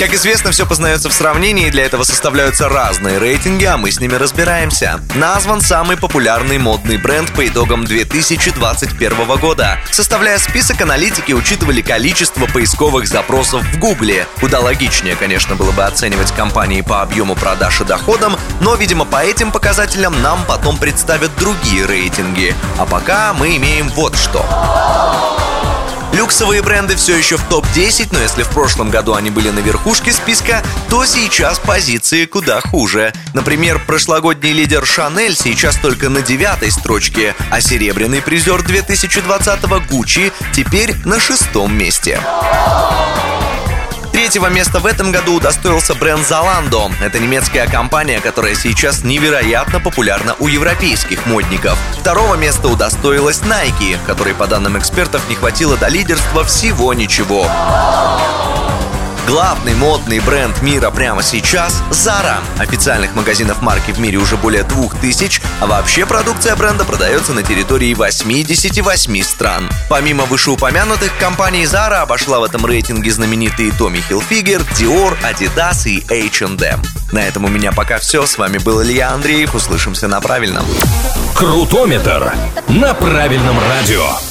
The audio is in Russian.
Как известно, все познается в сравнении, и для этого составляются разные рейтинги, а мы с ними разбираемся. Назван самый популярный модный бренд по итогам 2021 года. Составляя список, аналитики учитывали количество поисковых запросов в Гугле. Куда логичнее, конечно, было бы оценивать компании по объему продаж и доходам, но, видимо, по этим показателям нам потом представят другие рейтинги. А пока мы имеем вот что. Люксовые бренды все еще в топ-10, но если в прошлом году они были на верхушке списка, то сейчас позиции куда хуже. Например, прошлогодний лидер Шанель сейчас только на девятой строчке, а серебряный призер 2020-го Гуччи теперь на шестом месте. Третьего места в этом году удостоился бренд Zalando. Это немецкая компания, которая сейчас невероятно популярна у европейских модников. Второго места удостоилась Nike, которой, по данным экспертов, не хватило до лидерства всего ничего. Главный модный бренд мира прямо сейчас – Zara. Официальных магазинов марки в мире уже более двух тысяч, а вообще продукция бренда продается на территории 88 стран. Помимо вышеупомянутых компаний, Zara обошла в этом рейтинге знаменитые Tommy Hilfiger, Dior, Adidas и H&M. На этом у меня пока все. С вами был Илья Андреев. Услышимся на правильном. Крутометр на правильном радио.